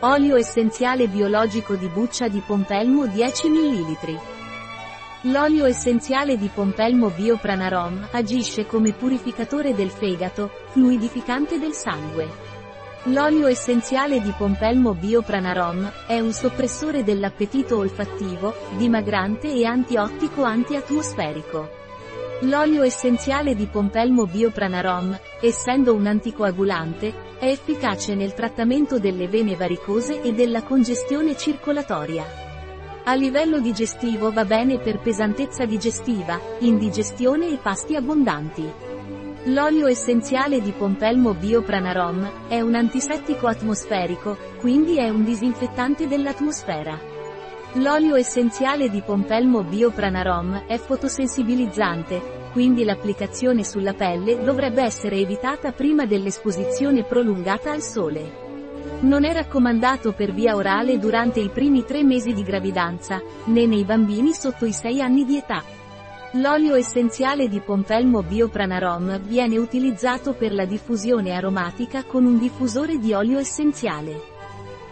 Olio essenziale biologico di buccia di pompelmo 10 ml. L'olio essenziale di pompelmo Biopranarom agisce come purificatore del fegato, fluidificante del sangue. L'olio essenziale di pompelmo Biopranarom è un soppressore dell'appetito olfattivo, dimagrante e antiottico antiatmosferico. L'olio essenziale di pompelmo Biopranarom, essendo un anticoagulante, è efficace nel trattamento delle vene varicose e della congestione circolatoria. A livello digestivo va bene per pesantezza digestiva, indigestione e pasti abbondanti. L'olio essenziale di pompelmo Biopranarom è un antisettico atmosferico, quindi è un disinfettante dell'atmosfera. L'olio essenziale di pompelmo Biopranarom è fotosensibilizzante, quindi l'applicazione sulla pelle dovrebbe essere evitata prima dell'esposizione prolungata al sole. Non è raccomandato per via orale durante i primi tre mesi di gravidanza, né nei bambini sotto i 6 anni di età. L'olio essenziale di pompelmo Biopranarom viene utilizzato per la diffusione aromatica con un diffusore di olio essenziale.